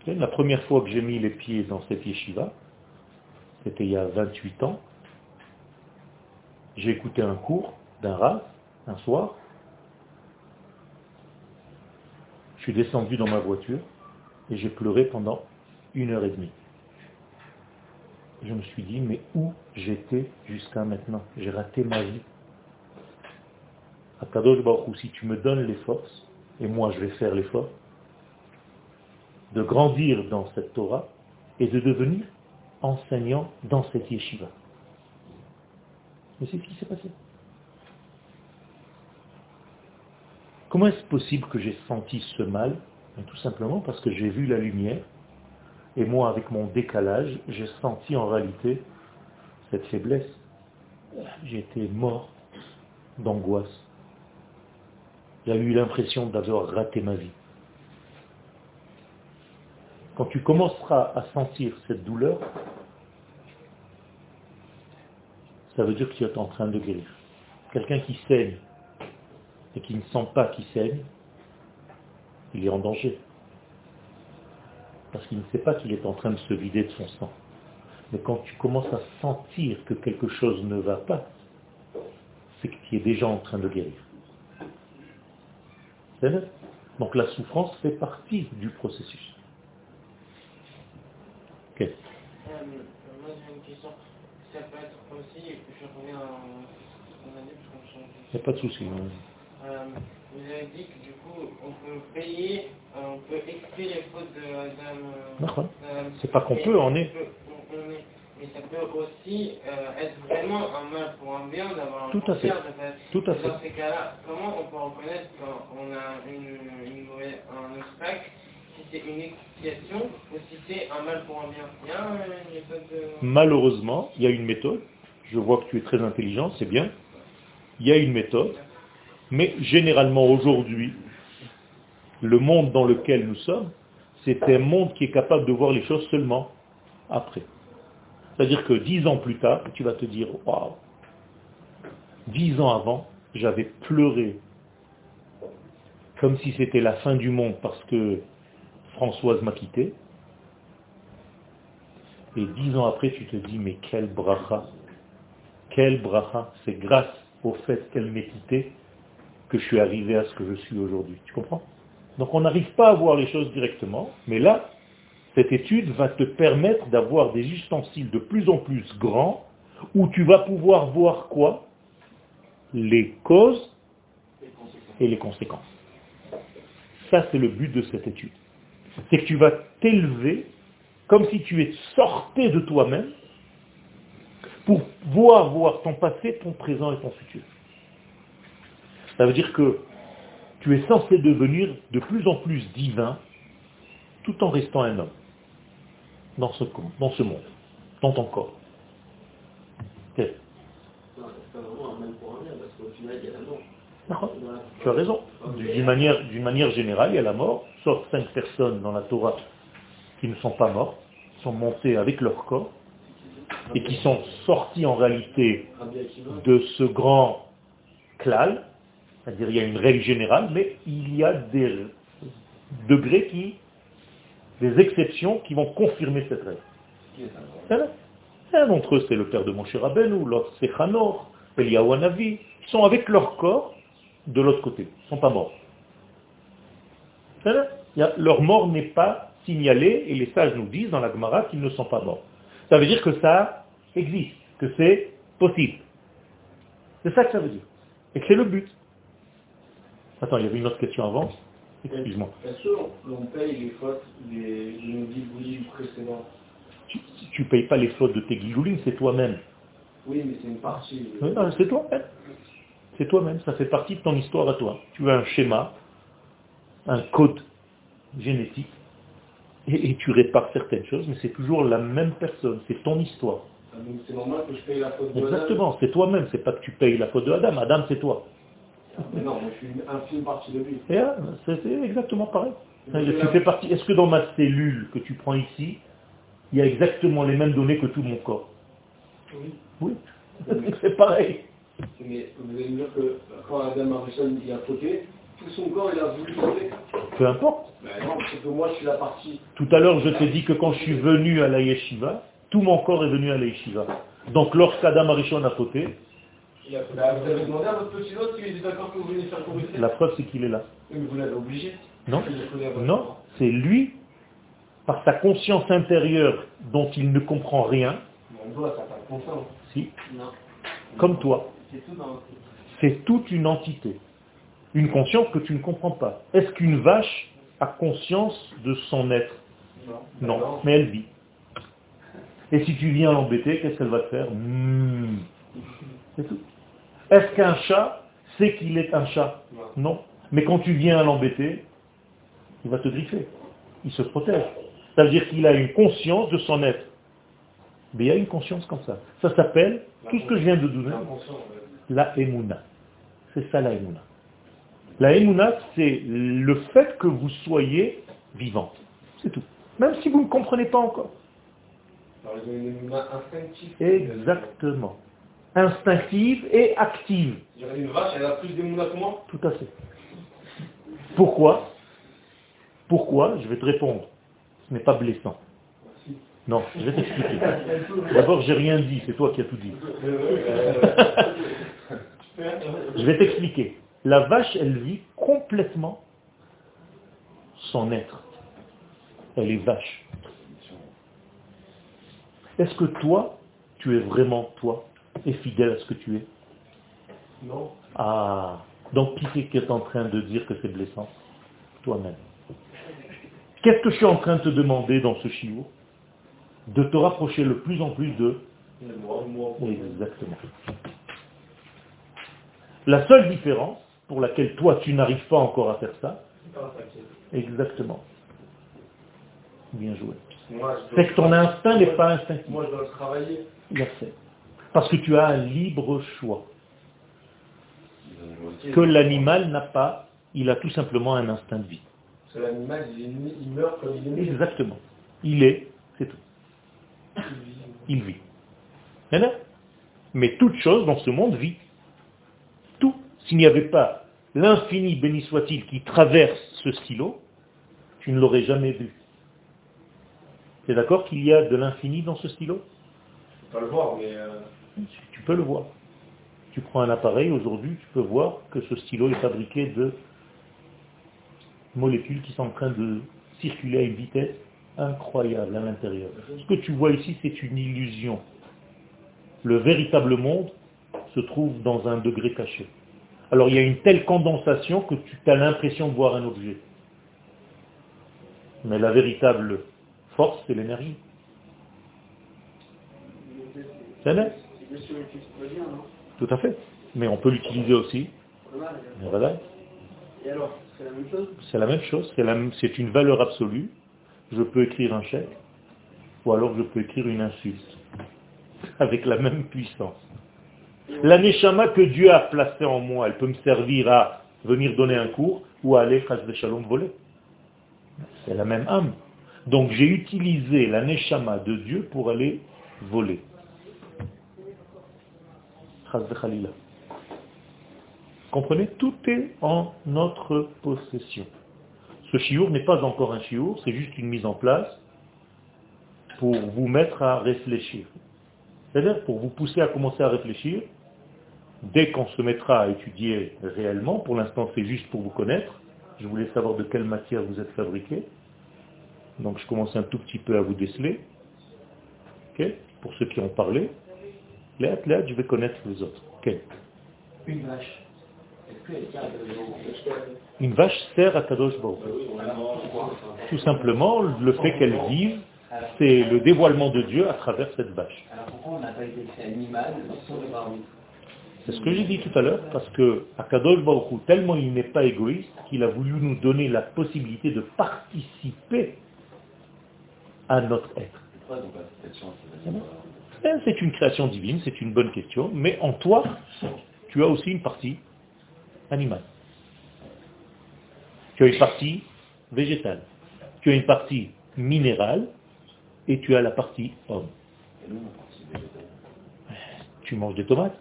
La première fois que j'ai mis les pieds dans cette yeshiva, c'était il y a 28 ans, j'ai écouté un cours d'un rat un soir. Je suis descendu dans ma voiture et j'ai pleuré pendant une heure et demie. Je me suis dit, mais où j'étais jusqu'à maintenant? J'ai raté ma vie. À Kadosh Baruch si tu me donnes les forces, et moi je vais faire l'effort, de grandir dans cette Torah et de devenir enseignant dans cette yeshiva. Mais c'est ce qui s'est passé. Comment est-ce possible que j'ai senti ce mal? Tout simplement parce que j'ai vu la lumière, et moi, avec mon décalage, j'ai senti en réalité cette faiblesse. J'ai été mort d'angoisse. J'ai eu l'impression d'avoir raté ma vie. Quand tu commenceras à sentir cette douleur, ça veut dire que tu es en train de guérir. Quelqu'un qui saigne et qui ne sent pas qu'il saigne, il est en danger. Parce qu'il ne sait pas qu'il est en train de se vider de son sang. Mais quand tu commences à sentir que quelque chose ne va pas, c'est que tu es déjà en train de guérir. Donc la souffrance fait partie du processus. Euh, moi j'ai une question. Ça peut être aussi, je reviens à ce qu'on a dit, parce qu'on change. Il n'y a pas de souci. Euh, vous avez dit que du coup, on peut payer, euh, on peut expier les fautes d'âme. C'est pas qu'on peut, on est. Mais ça peut aussi euh, être vraiment un mal pour un bien d'avoir un Tout à fait. Tout à fait. Dans ces cas-là, comment on peut reconnaître qu'on a une, une, un obstacle si c'est une expiation ou si c'est un mal pour un bien Il y a une méthode de... Malheureusement, il y a une méthode. Je vois que tu es très intelligent, c'est bien. Il y a une méthode. Mais généralement aujourd'hui, le monde dans lequel nous sommes, c'est un monde qui est capable de voir les choses seulement après. C'est-à-dire que dix ans plus tard, tu vas te dire, waouh, dix ans avant, j'avais pleuré comme si c'était la fin du monde parce que Françoise m'a quitté. Et dix ans après, tu te dis, mais quel bracha, quel bracha, c'est grâce au fait qu'elle m'ait quitté que je suis arrivé à ce que je suis aujourd'hui. Tu comprends? Donc on n'arrive pas à voir les choses directement, mais là, cette étude va te permettre d'avoir des ustensiles de plus en plus grands où tu vas pouvoir voir quoi? Les causes et les conséquences. Ça, c'est le but de cette étude. C'est que tu vas t'élever comme si tu es sorti de toi-même pour voir, voir ton passé, ton présent et ton futur. Ça veut dire que tu es censé devenir de plus en plus divin tout en restant un homme dans ce, dans ce monde, dans ton corps. Tu as raison. D'une manière, générale, il y a la mort, sauf cinq personnes dans la Torah qui ne sont pas mortes, sont montées avec leur corps, et qui sont sorties en réalité de ce grand klal, c'est-à-dire il y a une règle générale, mais il y a des degrés qui, des exceptions qui vont confirmer cette règle. Un d'entre eux, c'est le père de mon cher ou l'autre c'est Hanor, Eliyahu Hanavi, ils sont avec leur corps de l'autre côté, ils ne sont pas morts. Leur mort n'est pas signalée, et les sages nous disent dans la Gemara qu'ils ne sont pas morts. Ça veut dire que ça existe, que c'est possible. C'est ça que ça veut dire. Et que c'est le but. Attends, il y avait une autre question avant. Excuse-moi. Est-ce qu'on paye les fautes des bouddhistes précédents? Tu ne payes pas les fautes de tes guigoulines, c'est toi-même. Oui, mais c'est une partie. c'est toi-même. C'est toi-même, ça fait partie de ton histoire à toi. Tu as un schéma, un code génétique, et, tu répares certaines choses, mais c'est toujours la même personne, c'est ton histoire. Ah, c'est normal que je paye la faute de Exactement, c'est toi-même, c'est pas que tu payes la faute de Adam. Adam, c'est toi. Ah, mais non, moi je suis une infime partie de lui. c'est exactement pareil. Tu fais partie. Est-ce que dans ma cellule que tu prends ici, il y a exactement les mêmes données que tout mon corps? Oui. Oui. *laughs* c'est pareil. Mais vous allez me dire que quand Adam Harrison il a fauté, tout son corps il a voulu sauter Peu importe. Ben non, parce que moi je suis la partie. Tout à l'heure je t'ai dit que quand je suis venu à la yeshiva, tout mon corps est venu à la yeshiva. Donc lorsqu'Adam Arishon a fauté, ben, vous avez demandé à votre petit l'autre s'il est d'accord que vous venez faire corriger La preuve c'est qu'il est là. Mais vous l'avez obligé Non, non, c'est lui, par sa conscience intérieure dont il ne comprend rien. On doit, ça pas conscience. Si. Non. Comme toi. C'est toute une entité. Une conscience que tu ne comprends pas. Est-ce qu'une vache a conscience de son être non. non. mais elle vit. Et si tu viens l'embêter, qu'est-ce qu'elle va te faire hmm. C'est tout. Est-ce qu'un chat sait qu'il est un chat Non. Mais quand tu viens l'embêter, il va te griffer. Il se protège. Ça veut dire qu'il a une conscience de son être. Mais il y a une conscience comme ça. Ça s'appelle, tout ce que je viens de donner, la émouna. C'est ça la émouna. La émouna, c'est le fait que vous soyez vivante. C'est tout. Même si vous ne comprenez pas encore. Exactement. Instinctive et active. Une vache, elle a plus d'émouna que moi? Tout à fait. Pourquoi? Pourquoi? Je vais te répondre. Ce n'est pas blessant. Non, je vais t'expliquer. D'abord, j'ai rien dit, c'est toi qui as tout dit. je vais t'expliquer. La vache, elle vit complètement son être. Elle est vache. Est-ce que toi, tu es vraiment toi et fidèle à ce que tu es? Non. Ah, donc qui c'est qui est en train de dire que c'est blessant? Toi-même. Qu'est-ce que je suis en train de te demander dans ce chiot? De te rapprocher le plus en plus de... Exactement. La seule différence pour laquelle toi tu n'arrives pas encore à faire ça, exactement. Bien joué. C'est que ton instinct n'est pas instinctif. Moi je dois travailler. fait. Parce que tu as un libre choix. Que l'animal n'a pas, il a tout simplement un instinct de vie. L'animal, il, meurt comme il est Exactement. Il est, il vit. Mais toute chose dans ce monde vit. Tout. S'il n'y avait pas l'infini, béni soit-il, qui traverse ce stylo, tu ne l'aurais jamais vu. Tu es d'accord qu'il y a de l'infini dans ce stylo Tu peux le voir, mais... Euh, tu peux le voir. Tu prends un appareil, aujourd'hui, tu peux voir que ce stylo est fabriqué de molécules qui sont en train de circuler à une vitesse incroyable à l'intérieur. Ce que tu vois ici, c'est une illusion. Le véritable monde se trouve dans un degré caché. Alors il y a une telle condensation que tu as l'impression de voir un objet. Mais la véritable force, c'est l'énergie. C'est net Tout à fait. Mais on peut l'utiliser aussi. Et alors, c'est la même chose? C'est la même chose. C'est une valeur absolue je peux écrire un chèque, ou alors je peux écrire une insulte, avec la même puissance. La neshama que Dieu a placée en moi, elle peut me servir à venir donner un cours, ou à aller, de shalom, voler. C'est la même âme. Donc j'ai utilisé la neshama de Dieu pour aller voler. Comprenez? Tout est en notre possession. Ce chiour n'est pas encore un chiour, c'est juste une mise en place pour vous mettre à réfléchir. C'est-à-dire pour vous pousser à commencer à réfléchir. Dès qu'on se mettra à étudier réellement, pour l'instant c'est juste pour vous connaître, je voulais savoir de quelle matière vous êtes fabriqué. Donc je commence un tout petit peu à vous déceler. pour ceux qui ont parlé. Là, je vais connaître les autres. Une vache. Une vache sert à Kadosh Baruch. Tout simplement, le fait qu'elle vive, C'est le dévoilement de Dieu à travers cette vache. C'est ce que j'ai dit tout à l'heure, parce que Akadosh Baruch tellement il n'est pas égoïste, qu'il a voulu nous donner la possibilité de participer à notre être. Eh, c'est une création divine, c'est une bonne question, mais en toi, tu as aussi une partie animale. Tu as une partie végétale. Tu as une partie minérale et tu as la partie homme. Tu manges des tomates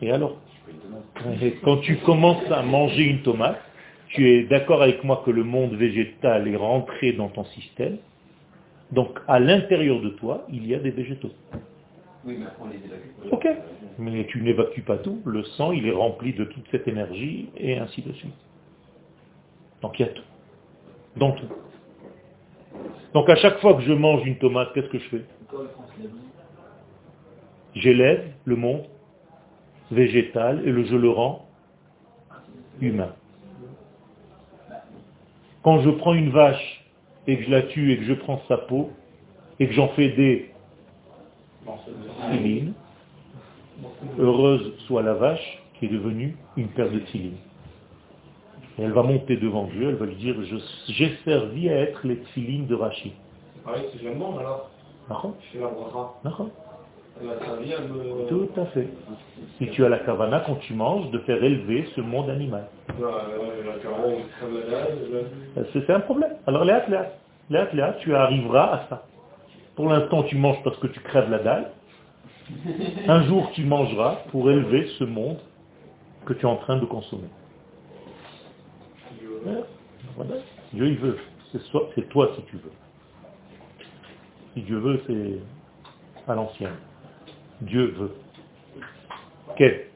Et alors Quand tu commences à manger une tomate, tu es d'accord avec moi que le monde végétal est rentré dans ton système. Donc à l'intérieur de toi, il y a des végétaux. Oui, mais on les évacue. Ok. Mais tu n'évacues pas tout. Le sang, il est rempli de toute cette énergie et ainsi de suite. Donc il y a tout. Dans tout. Donc à chaque fois que je mange une tomate, qu'est-ce que je fais? J'élève le monde végétal et le, je le rends humain. Quand je prends une vache et que je la tue et que je prends sa peau et que j'en fais des filines, heureuse soit la vache qui est devenue une paire de filines. Et elle va monter devant Dieu, elle va lui dire, j'ai servi à être les filines de Rachid. Si je le mange alors Je fais la bracha. Me... Tout à fait. Si tu as la kavana, quand tu manges, de faire élever ce monde animal. C'est un problème. Alors Léa, Léa, tu arriveras à ça. Pour l'instant, tu manges parce que tu crèves la dalle. Un jour, tu mangeras pour élever ce monde que tu es en train de consommer. Dieu, il veut. C'est toi si tu veux. Si Dieu veut, c'est à l'ancienne. Dieu veut. Quel?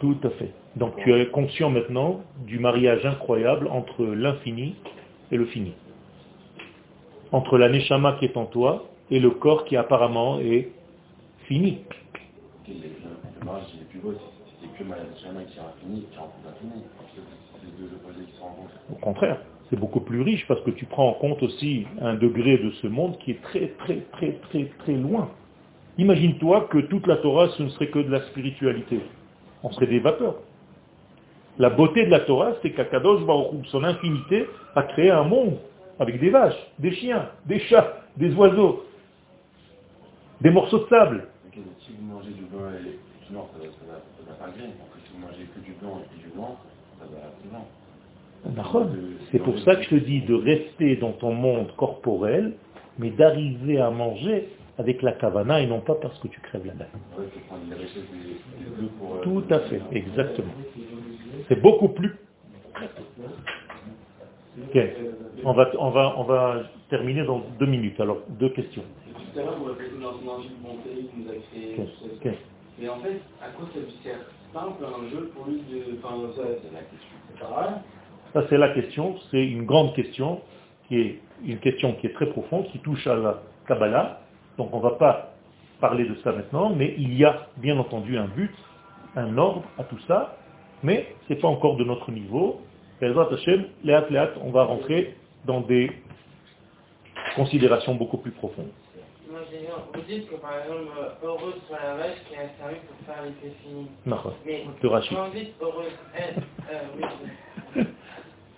Tout à fait. Donc tu es conscient maintenant du mariage incroyable entre l'infini et le fini. Entre la neshama qui est en toi et le corps qui apparemment est fini. Au contraire, c'est beaucoup plus riche parce que tu prends en compte aussi un degré de ce monde qui est très très très très très loin. Imagine-toi que toute la Torah, ce ne serait que de la spiritualité. On serait des vapeurs. La beauté de la Torah, c'est qu'Akadosh Baruch son infinité, a créé un monde avec des vaches, des chiens, des chats, des oiseaux, des morceaux de sable si vous mangez du blanc et du noir, ça ne va, pas si vous mangez que du blanc et du blanc, ça va. C'est pour ça que je te dis de rester dans ton monde corporel, mais d'arriver à manger avec la kavana et non pas parce que tu crèves la dalle. Tout à fait, exactement. C'est beaucoup plus... Ok, on va, on, va, on va terminer dans deux minutes. Alors, deux questions tout à l'heure, vous répétez de il nous a créé. Mais en fait, à quoi ça lui sert C'est pas un peu un jeu pour lui de. Enfin, ça, c'est la question. C'est pas Ça, c'est la question. C'est une grande question, qui est une question qui est très profonde, qui touche à la Kabbalah. Donc, on ne va pas parler de ça maintenant, mais il y a bien entendu un but, un ordre à tout ça, mais ce n'est pas encore de notre niveau. Hashem, on va rentrer dans des considérations beaucoup plus profondes vous dites que par exemple, euh, heureuse soit la vache qui a servi pour faire les fini. Non, mais de Rachid. quand vous dites heureuse, elle, euh, oui, euh,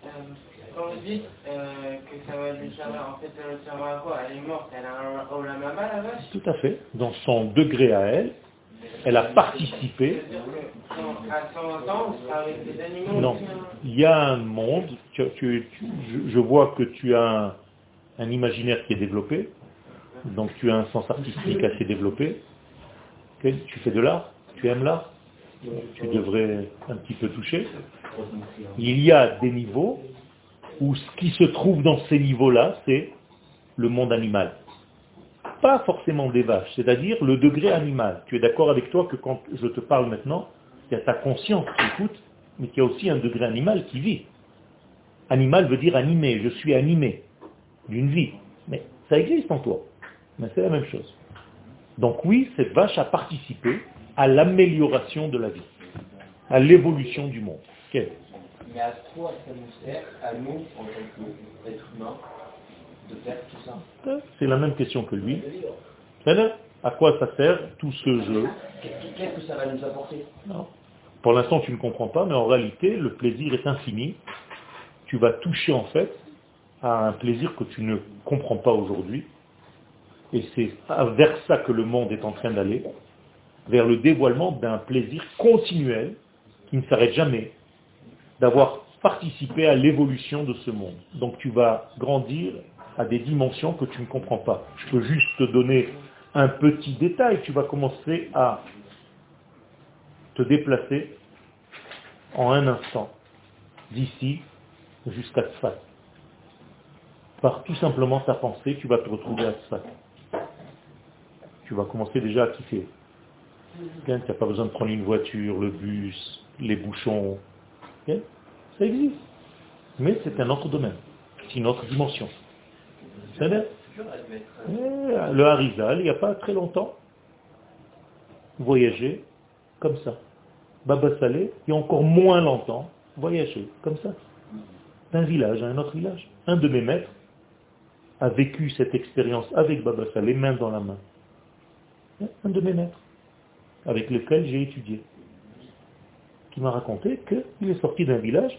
*laughs* quand vous dites euh, que ça va lui servir, en fait, elle lui servira à quoi? Elle est morte, elle a un olamama la vache? Tout à fait. Dans son degré à elle, elle a participé. À 120 ans, on sera avec des animaux Non, il y a un monde, tu, tu, tu, je, je, vois que tu as un, un imaginaire qui est développé, donc tu as un sens artistique assez développé. Tu fais de l'art? Tu aimes l'art? Tu devrais un petit peu toucher. Il y a des niveaux où ce qui se trouve dans ces niveaux-là, c'est le monde animal. Pas forcément des vaches, c'est-à-dire le degré animal. Tu es d'accord avec toi que quand je te parle maintenant, il y a ta conscience qui écoute, mais qu'il y a aussi un degré animal qui vit. Animal veut dire animé, je suis animé d'une vie. Mais ça existe en toi. Mais c'est la même chose. Donc oui, cette vache a participé à l'amélioration de la vie. à l'évolution du monde. Mais à quoi ça nous sert, à nous, en tant qu'êtres humains, de faire tout ça C'est la même question que lui. À quoi ça sert tout ce jeu? Qu'est-ce que ça va nous apporter? Non. Pour l'instant, tu ne comprends pas, mais en réalité, le plaisir est infini. Tu vas toucher en fait à un plaisir que tu ne comprends pas aujourd'hui. Et c'est vers ça que le monde est en train d'aller, vers le dévoilement d'un plaisir continuel qui ne s'arrête jamais, d'avoir participé à l'évolution de ce monde. Donc tu vas grandir à des dimensions que tu ne comprends pas. Je peux juste te donner un petit détail. Tu vas commencer à te déplacer en un instant, d'ici jusqu'à Tzfat. Par tout simplement ta pensée, tu vas te retrouver à Tzfat. Tu vas commencer déjà à kiffer. Tu n'as pas besoin de prendre une voiture, le bus, les bouchons. Ça existe. Mais c'est un autre domaine. C'est une autre dimension. C'est Le Harizal, il n'y a pas très longtemps, voyager comme ça. Baba Salé, il y a encore moins longtemps, voyager comme ça. D'un village à un autre village. Un de mes maîtres a vécu cette expérience avec Baba Salé, main dans la main. Un de mes maîtres, avec lequel j'ai étudié, qui m'a raconté qu'il est sorti d'un village,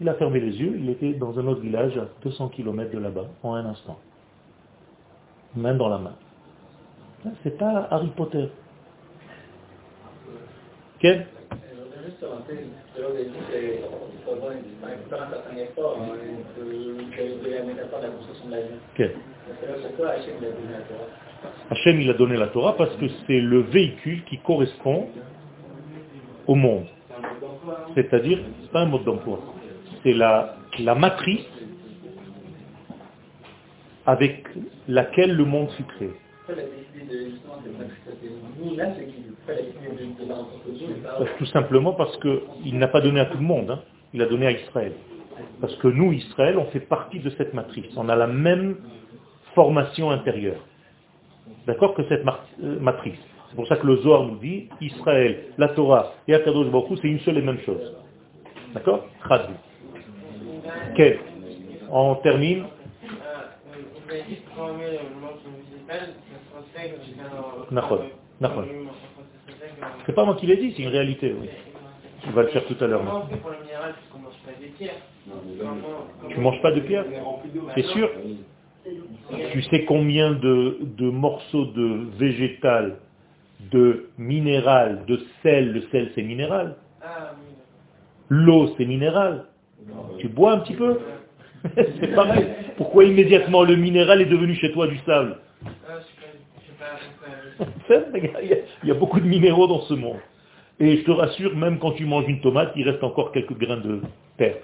il a fermé les yeux, il était dans un autre village à 200 km de là-bas, en un instant. Main dans la main. C'est pas Harry Potter. Quel Hachem, il a donné la Torah parce que c'est le véhicule qui correspond au monde. C'est-à-dire, c'est pas un mode d'emploi, c'est la, matrice avec laquelle le monde fut créé. Tout simplement parce qu'il n'a pas donné à tout le monde, hein. il a donné à Israël. Parce que nous, Israël, on fait partie de cette matrice. On a la même formation intérieure. D'accord Que cette euh, matrice. C'est pour ça que le Zohar nous dit, Israël, la Torah et Akadosh Baruch c'est une seule et même chose. D'accord Khadou. Ok. On termine. C'est pas moi qui l'ai dit, c'est une réalité. Oui. On va le faire tout à l'heure. Tu manges pas de pierre C'est sûr Tu sais combien de, morceaux de végétal, de minéral, de sel, le sel c'est minéral. L'eau c'est minéral. Tu bois un petit peu *laughs* C'est pareil. Pourquoi immédiatement le minéral est devenu chez toi du sable *laughs* il y a beaucoup de minéraux dans ce monde. Et je te rassure, même quand tu manges une tomate, il reste encore quelques grains de terre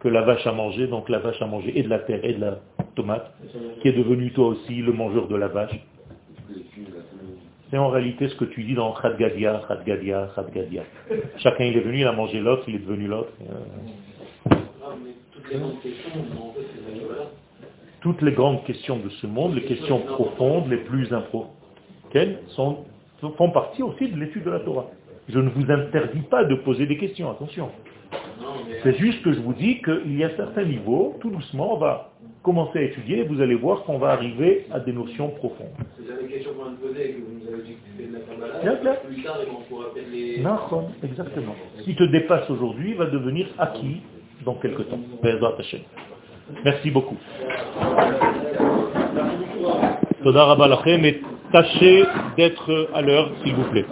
que la vache a mangé. Donc la vache a mangé et de la terre et de la tomate, qui est devenu toi aussi le mangeur de la vache. C'est en réalité ce que tu dis dans Khadgadia, Khadgadia, Khadgadia. Chacun il est venu, il a mangé l'autre, il est devenu l'autre. Toutes les grandes questions de ce monde, les questions profondes, les plus importantes, sont, font partie aussi de l'étude de la Torah. Je ne vous interdis pas de poser des questions, attention. C'est juste que je vous dis qu'il y a certains niveaux, tout doucement, on va commencer à étudier et vous allez voir qu'on va arriver à des notions profondes. C'est question qu'on poser que vous nous avez dit que de la plus tard, les... Non, exactement. Ce qui te dépasse aujourd'hui va devenir acquis dans quelques temps. Merci beaucoup. Tachez d'être à l'heure, s'il vous plaît.